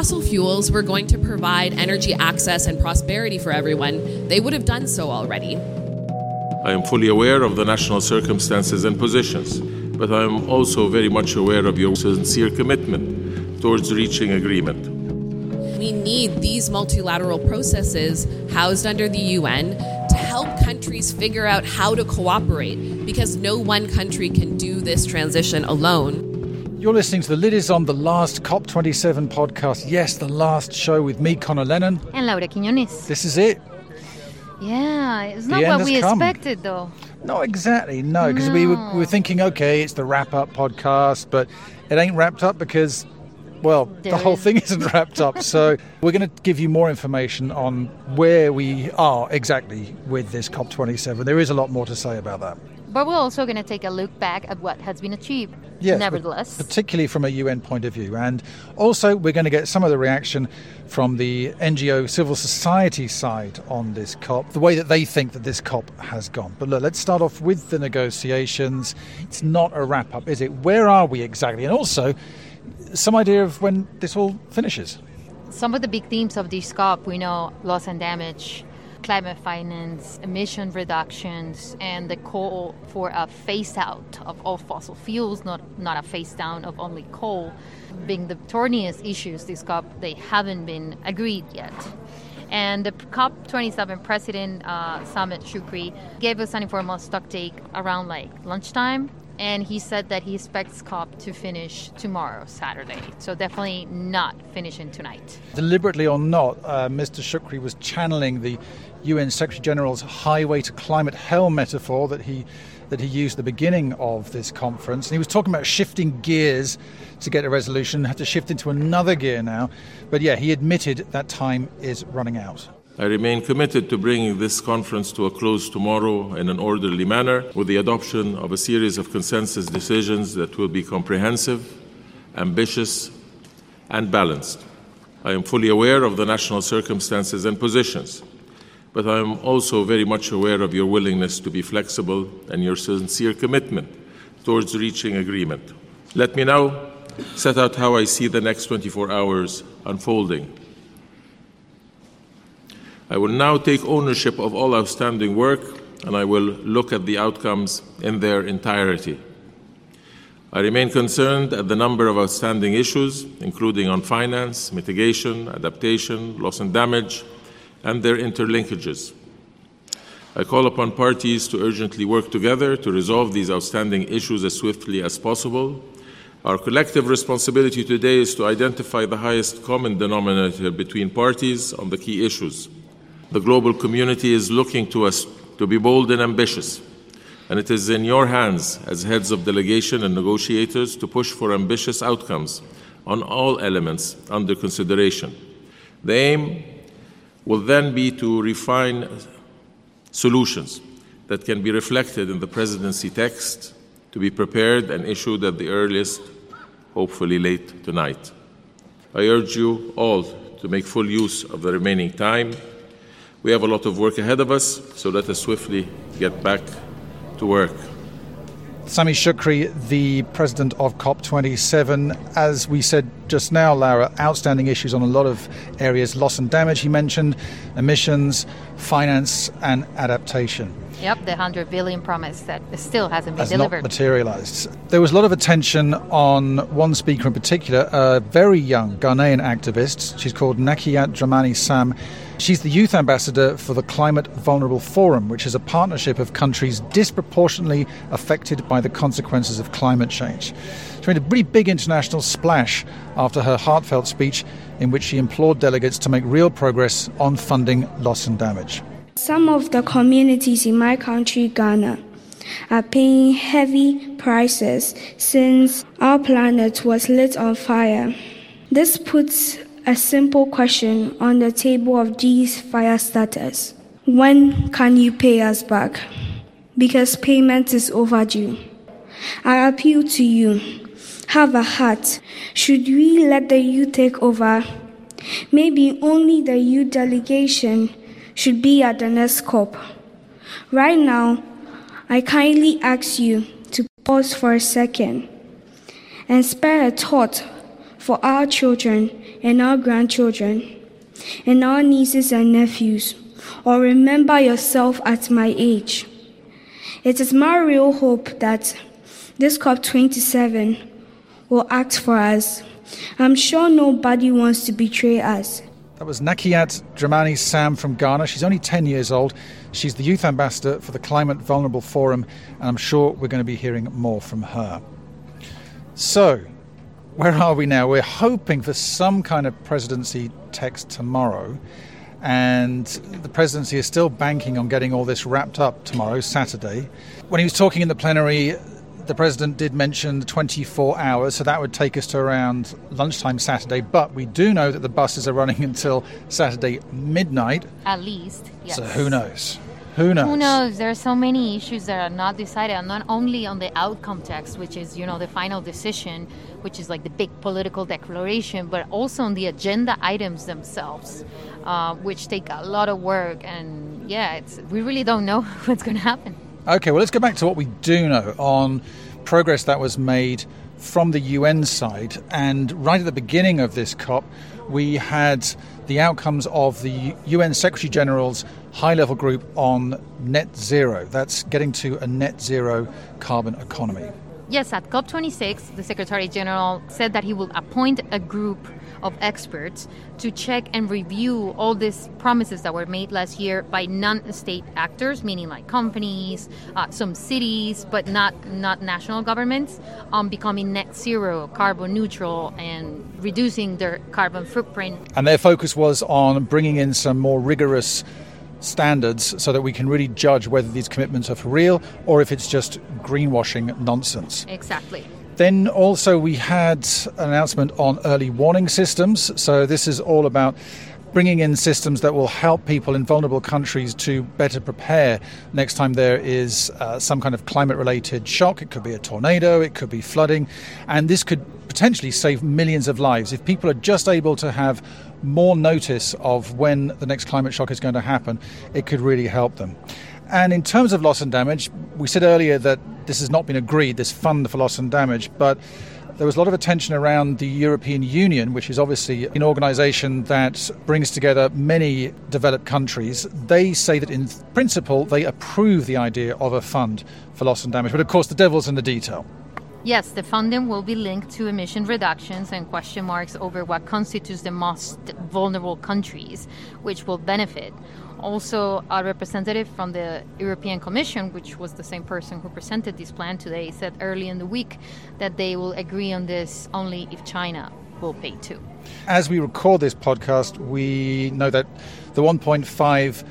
fossil fuels were going to provide energy access and prosperity for everyone, they would have done so already. I am fully aware of the national circumstances and positions, but I am also very much aware of your sincere commitment towards reaching agreement. We need these multilateral processes housed under the UN to help countries figure out how to cooperate because no one country can do this transition alone. You're listening to The Lid is on the last COP27 podcast. Yes, the last show with me, Conor Lennon. And Laura Quiñones. This is it. Yeah, it's The not what we come. expected though. Not exactly, no, because we, were, we were thinking, okay, it's the wrap up podcast, but it ain't wrapped up because, well, the There whole is- thing isn't wrapped up. So we're going to give you more information on where we are exactly with this COP27. There is a lot more to say about that. But we're also going to take a look back at what has been achieved. Yes, Nevertheless. particularly from a UN point of view. And also, we're going to get some of the reaction from the NGO civil society side on this COP, the way that they think that this COP has gone. But look, let's start off with the negotiations. It's not a wrap up, is it? Where are we exactly? And also, some idea of when this all finishes. Some of the big themes of this COP, we know loss and damage, climate finance, emission reductions, and the call for a phase out of all fossil fuels, not, not a phase down of only coal, being the thorniest issues this COP, they haven't been agreed yet. And the COP27 President uh, Sameh Shoukry gave us an informal stock take around like lunchtime, and he said that he expects COP to finish tomorrow, Saturday. So definitely not finishing tonight. Deliberately or not, uh, Mr. Shoukry was channeling the UN Secretary General's highway to climate hell metaphor that he that he used at the beginning of this conference. And he was talking about shifting gears to get a resolution, had to shift into another gear now. But yeah, he admitted that time is running out. I remain committed to bringing this conference to a close tomorrow in an orderly manner with the adoption of a series of consensus decisions that will be comprehensive, ambitious, and balanced. I am fully aware of the national circumstances and positions, but I am also very much aware of your willingness to be flexible and your sincere commitment towards reaching agreement. Let me now set out how I see the next 24 hours unfolding. I will now take ownership of all outstanding work and I will look at the outcomes in their entirety. I remain concerned at the number of outstanding issues, including on finance, mitigation, adaptation, loss and damage, and their interlinkages. I call upon parties to urgently work together to resolve these outstanding issues as swiftly as possible. Our collective responsibility today is to identify the highest common denominator between parties on the key issues. The global community is looking to us to be bold and ambitious, and it is in your hands as heads of delegation and negotiators to push for ambitious outcomes on all elements under consideration. The aim will then be to refine solutions that can be reflected in the presidency text to be prepared and issued at the earliest, hopefully late tonight. I urge you all to make full use of the remaining time. We have a lot of work ahead of us, so let us swiftly get back to work. Sameh Shoukry, the president of COP27. As we said just now, Lara, outstanding issues on a lot of areas loss and damage, he mentioned, emissions, finance, and adaptation. Yep, the 100 billion promise that still hasn't been has not materialized. There was a lot of attention on one speaker in particular, a very young Ghanaian activist. She's called Nakeeyat Dramani Sam. She's the youth ambassador for the Climate Vulnerable Forum, which is a partnership of countries disproportionately affected by the consequences of climate change. She made a pretty big international splash after her heartfelt speech, in which she implored delegates to make real progress on funding loss and damage. Some of the communities in my country, Ghana, are paying heavy prices since our planet was lit on fire. This puts a simple question on the table of these fire starters When can you pay us back? Because payment is overdue. I appeal to you have a heart. Should we let the youth take over? Maybe only the youth delegation should be at the next COP. Right now, I kindly ask you to pause for a second and spare a thought for our children and our grandchildren and our nieces and nephews, or remember yourself at my age. It is my real hope that this COP27 will act for us. I'm sure nobody wants to betray us. That was Nakeeyat Dramani Sam from Ghana. She's only 10 years old. She's the youth ambassador for the Climate Vulnerable Forum, and I'm sure we're going to be hearing more from her. So, where are we now? We're hoping for some kind of presidency text tomorrow, and the presidency is still banking on getting all this wrapped up tomorrow, Saturday. When he was talking in the plenary, the president did mention 24 hours, so that would take us to around lunchtime Saturday. But we do know that the buses are running until Saturday midnight. At least, yes. So who knows? Who knows? Who knows? There are so many issues that are not decided, not only on the outcome text, which is, you know, the final decision, which is like the big political declaration, but also on the agenda items themselves, uh, which take a lot of work. And yeah, it's, we really don't know what's going to happen. Okay, well, let's go back to what we do know on progress that was made from the UN side. And right at the beginning of this COP, we had the outcomes of the UN Secretary General's high level group on net zero. That's getting to a net zero carbon economy. Yes, at COP26, the Secretary General said that he will appoint a group of experts to check and review all these promises that were made last year by non-state actors, meaning like companies, uh, some cities, but not not national governments, on becoming net zero, carbon neutral, and reducing their carbon footprint. And their focus was on bringing in some more rigorous standards so that we can really judge whether these commitments are for real or if it's just greenwashing nonsense. Exactly. Then also we had an announcement on early warning systems. So this is all about bringing in systems that will help people in vulnerable countries to better prepare next time there is uh, some kind of climate related shock. It could be a tornado, it could be flooding, and this could potentially save millions of lives. If people are just able to have more notice of when the next climate shock is going to happen, it could really help them. And in terms of loss and damage, we said earlier that this has not been agreed, this fund for loss and damage, but there was a lot of attention around the European Union, which is obviously an organization that brings together many developed countries. They say that in principle they approve the idea of a fund for loss and damage, but of course the devil's in the detail. Yes, the funding will be linked to emission reductions and question marks over what constitutes the most vulnerable countries, which will benefit. Also, a representative from the European Commission, which was the same person who presented this plan today, said early in the week that they will agree on this only if China will pay too. As we record this podcast, we know that the 1.5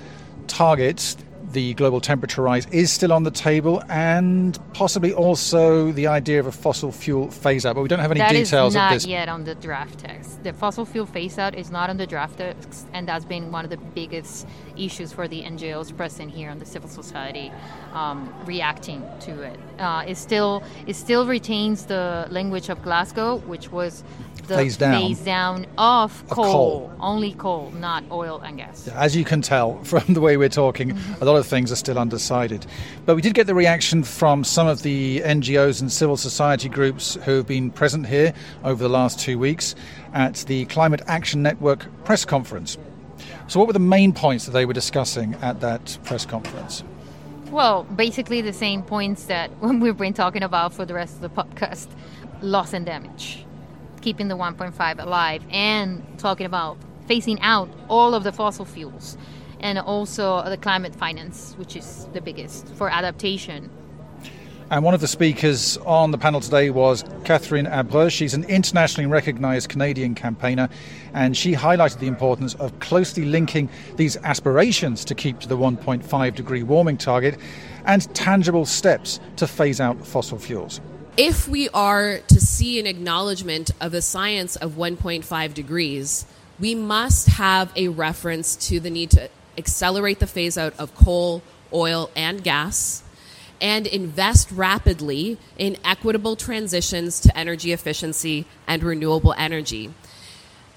target the global temperature rise is still on the table, and possibly also the idea of a fossil fuel phase out. But we don't have any that details of this. yet on the draft text. The fossil fuel phase out is not on the draft text, and that's been one of the biggest issues for the NGOs present here on the civil society um, reacting to it. Uh, it still it still retains the language of Glasgow, which was the phase down, phase down of, of coal, coal, only coal, not oil and gas. As you can tell from the way we're talking, a lot of things are still undecided. But we did get the reaction from some of the NGOs and civil society groups who have been present here over the last two weeks at the Climate Action Network press conference. So, what were the main points that they were discussing at that press conference? Well, basically the same points that we've been talking about for the rest of the podcast loss and damage keeping the 1.5 alive and talking about phasing out all of the fossil fuels and also the climate finance, which is the biggest for adaptation. And one of the speakers on the panel today was Catherine Abreu. She's an internationally recognized Canadian campaigner, and she highlighted the importance of closely linking these aspirations to keep to the 1.5 degree warming target and tangible steps to phase out fossil fuels if we are to see an acknowledgement of the science of 1.5 degrees, we must have a reference to the need to accelerate the phase out of coal, oil, and gas, and invest rapidly in equitable transitions to energy efficiency and renewable energy.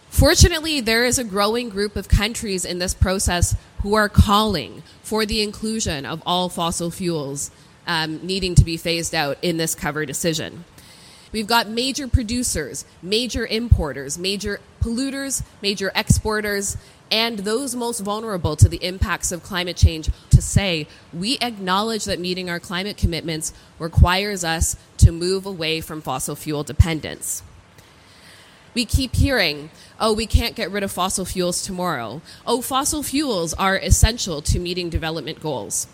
Fortunately, there is a growing group of countries in this process who are calling for the inclusion of all fossil fuels um, needing to be phased out in this cover decision. We've got major producers, major importers, major polluters, major exporters, and those most vulnerable to the impacts of climate change to say we acknowledge that meeting our climate commitments requires us to move away from fossil fuel dependence. We keep hearing, oh, we can't get rid of fossil fuels tomorrow. Oh, fossil fuels are essential to meeting development goals.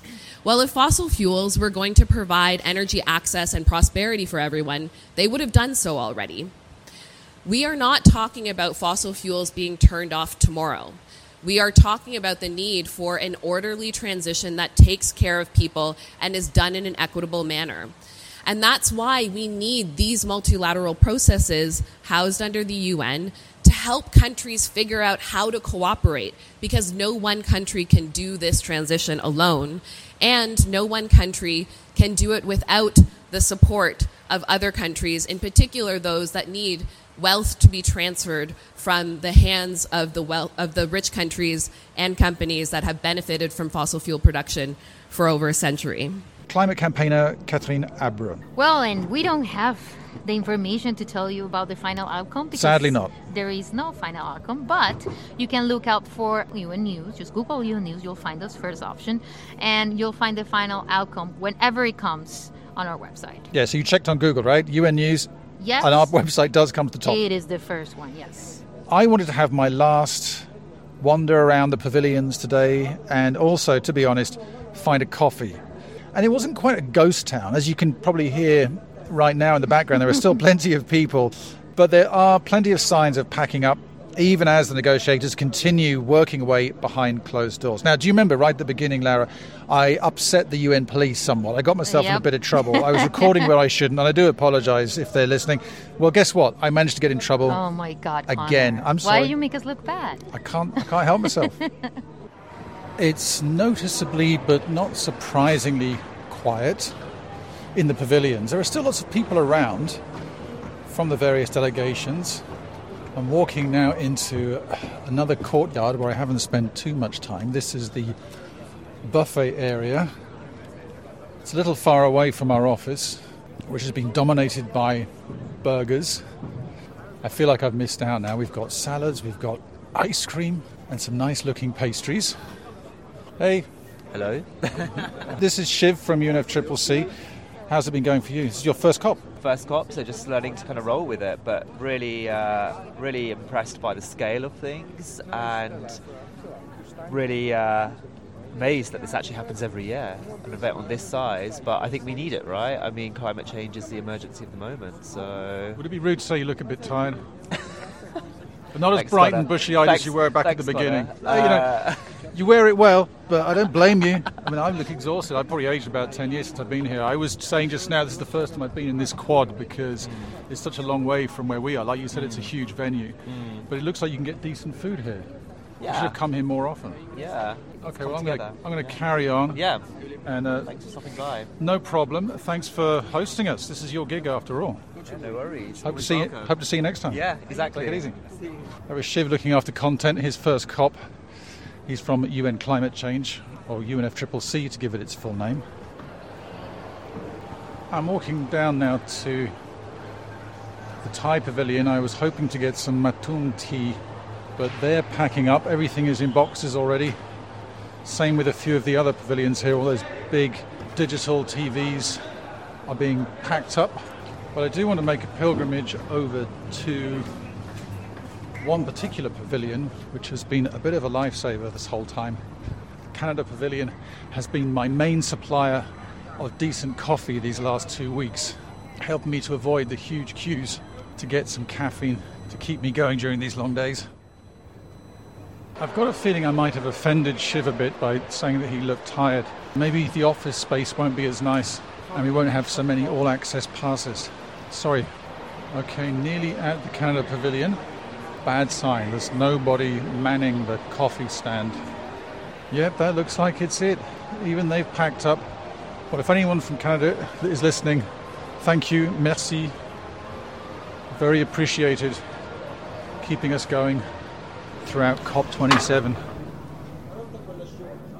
Well, if fossil fuels were going to provide energy access and prosperity for everyone, they would have done so already. We are not talking about fossil fuels being turned off tomorrow. We are talking about the need for an orderly transition that takes care of people and is done in an equitable manner. And that's why we need these multilateral processes housed under the UN help countries figure out how to cooperate because no one country can do this transition alone. And no one country can do it without the support of other countries, in particular those that need wealth to be transferred from the hands of the wealth, of the rich countries and companies that have benefited from fossil fuel production for over a century. Climate campaigner Catherine Abreu. Well, and we don't have the information to tell you about the final outcome because Sadly not. There is no final outcome, but you can look out for UN News. Just Google UN News, you'll find us first option, and you'll find the final outcome whenever it comes on our website. Yeah, so you checked on Google, right? UN News. Yes. And our website does come to the top. It is the first one, yes. I wanted to have my last wander around the pavilions today and also, to be honest, find a coffee. And it wasn't quite a ghost town. As you can probably hear right now in the background, there are still plenty of people, but there are plenty of signs of packing up. Even as the negotiators continue working away behind closed doors. Now, do you remember right at the beginning, Lara? I upset the UN police somewhat. I got myself in a bit of trouble. I was recording where I shouldn't, and I do apologise if they're listening. Well, guess what? I managed to get in trouble. Oh my God! Conor. Again, I'm sorry. Why do you make us look bad? I can't, I can't help myself. it's noticeably, but not surprisingly, quiet in the pavilions. There are still lots of people around from the various delegations. I'm walking now into another courtyard where I haven't spent too much time. This is the buffet area. It's a little far away from our office, which has been dominated by burgers. I feel like I've missed out now. We've got salads, we've got ice cream, and some nice looking pastries. Hey, Hello. this is Shiv from UNFCCC. How's it been going for you? This is your first COP. First cop, so just learning to kind of roll with it, but really, uh, really impressed by the scale of things and really uh, amazed that this actually happens every year, an event on this size. But I think we need it, right? I mean, climate change is the emergency of the moment, so. Would it be rude to say you look a bit tired? but not as Thanks, bright and bushy eyed as you were back at the beginning. Uh, you know, Uh, you wear it well, but I don't blame you. I mean, I look exhausted. I've probably aged about 10 years since I've been here. I was saying just now, this is the first time I've been in this quad because it's such a long way from where we are. Like you said, it's a huge venue. But it looks like you can get decent food here. You should have come here more often. yeah. Okay, well, I'm going to. I'm going to carry on. Yeah. And uh, Thanks for stopping by. no problem. Thanks for hosting us. This is your gig after all. No worries. Hope to see you. Hope to see you next time. Yeah, exactly. Take it easy. That was Shiv looking after content. His first cop. He's from UN Climate Change, or UNFCCC to give it its full name. I'm walking down now to the Thai Pavilion. I was hoping to get some Matung tea, but they're packing up. Everything is in boxes already. Same with a few of the other pavilions here. All those big digital TVs are being packed up. But I do want to make a pilgrimage over to one particular pavilion, which has been a bit of a lifesaver this whole time. Canada Pavilion has been my main supplier of decent coffee these last two weeks, helping me to avoid the huge queues to get some caffeine to keep me going during these long days. I've got a feeling I might have offended Shiv a bit by saying that he looked tired. Maybe the office space won't be as nice and we won't have so many all access passes. Sorry. Okay, nearly at the Canada Pavilion. Bad sign, there's nobody manning the coffee stand. Yep, that looks like it's it. Even they've packed up. Well, if anyone from Canada is listening, thank you, merci. Very appreciated keeping us going throughout COP27.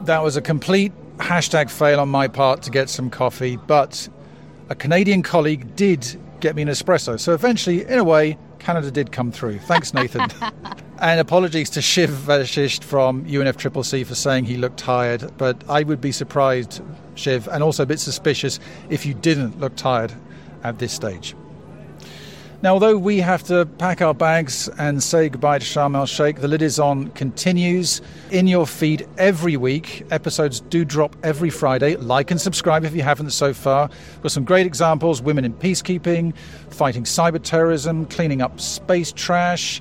That was a complete hashtag fail on my part to get some coffee, but a Canadian colleague did get me an espresso. So eventually, in a way, Canada did come through. Thanks, Nathan. and apologies to Shiv Vashisht from UNFCCC for saying he looked tired, but I would be surprised, Shiv, and also a bit suspicious if you didn't look tired at this stage. Now, although we have to pack our bags and say goodbye to Sharm el Sheikh, the lid is on continues in your feed every week. Episodes do drop every Friday. Like and subscribe if you haven't so far. Got some great examples women in peacekeeping, fighting cyber terrorism, cleaning up space trash,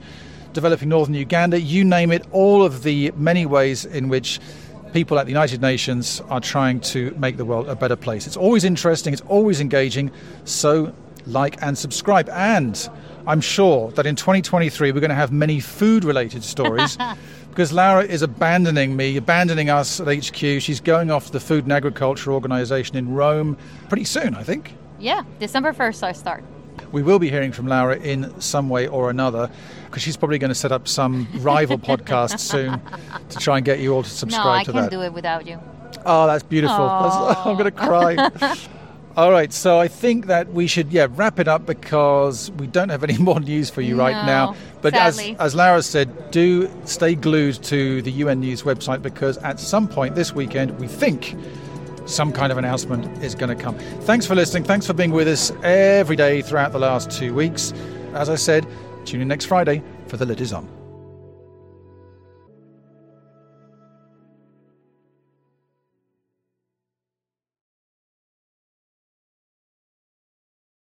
developing northern Uganda you name it, all of the many ways in which people at the United Nations are trying to make the world a better place. It's always interesting, it's always engaging. So like, and subscribe. And I'm sure that in 2023 we're going to have many food related stories because Laura is abandoning me, abandoning us at HQ. She's going off to the Food and Agriculture Organization in Rome pretty soon, I think. Yeah, December 1st I start. We will be hearing from Laura in some way or another because she's probably going to set up some rival podcast soon to try and get you all to subscribe to that. no, I can do it without you. Oh, that's beautiful. That's, I'm going to cry. All right, so I think that we should yeah wrap it up because we don't have any more news for you no, right now. But as as Lara said, do stay glued to the UN News website because at some point this weekend we think some kind of announcement is going to come. Thanks for listening. Thanks for being with us every day throughout the last two weeks. As I said, tune in next Friday for the lid is on.